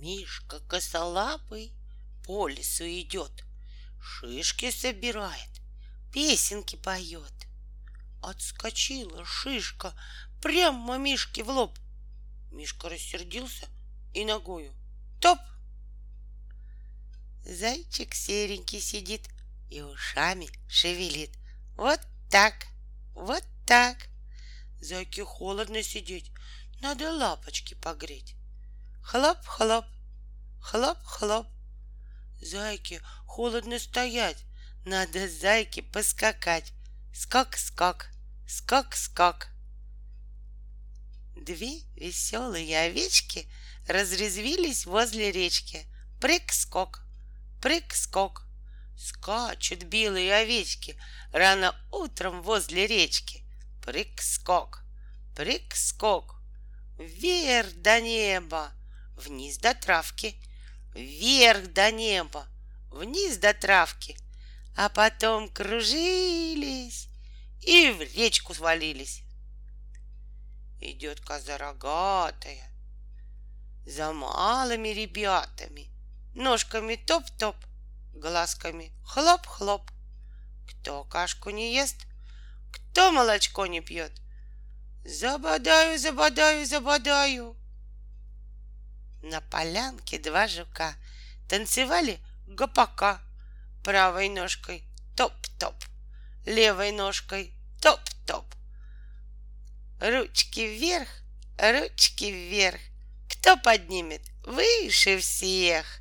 Мишка косолапый по лесу идет, Шишки собирает, песенки поет. Отскочила шишка прямо Мишке в лоб. Мишка рассердился и ногою топ. Зайчик серенький сидит и ушами шевелит. Вот так, вот так. Зайке холодно сидеть, надо лапочки погреть. Хлоп-хлоп, хлоп-хлоп. Зайке холодно стоять, надо зайке поскакать. Скок-скок, скок-скок. Две веселые овечки разрезвились возле речки. Прыг-скок, прыг-скок. Скачут белые овечки рано утром возле речки. Прыг-скок, прыг-скок. Вверх до неба, вниз до травки, вверх до неба, вниз до травки, а потом кружились и в речку свалились. Идет коза рогатая за малыми ребятами, ножками топ-топ, глазками хлоп-хлоп. Кто кашку не ест, кто молочко не пьет, забодаю, забодаю, забодаю. На полянке два жука танцевали гопака правой ножкой топ-топ, левой ножкой топ-топ. Ручки вверх, ручки вверх. Кто поднимет выше всех?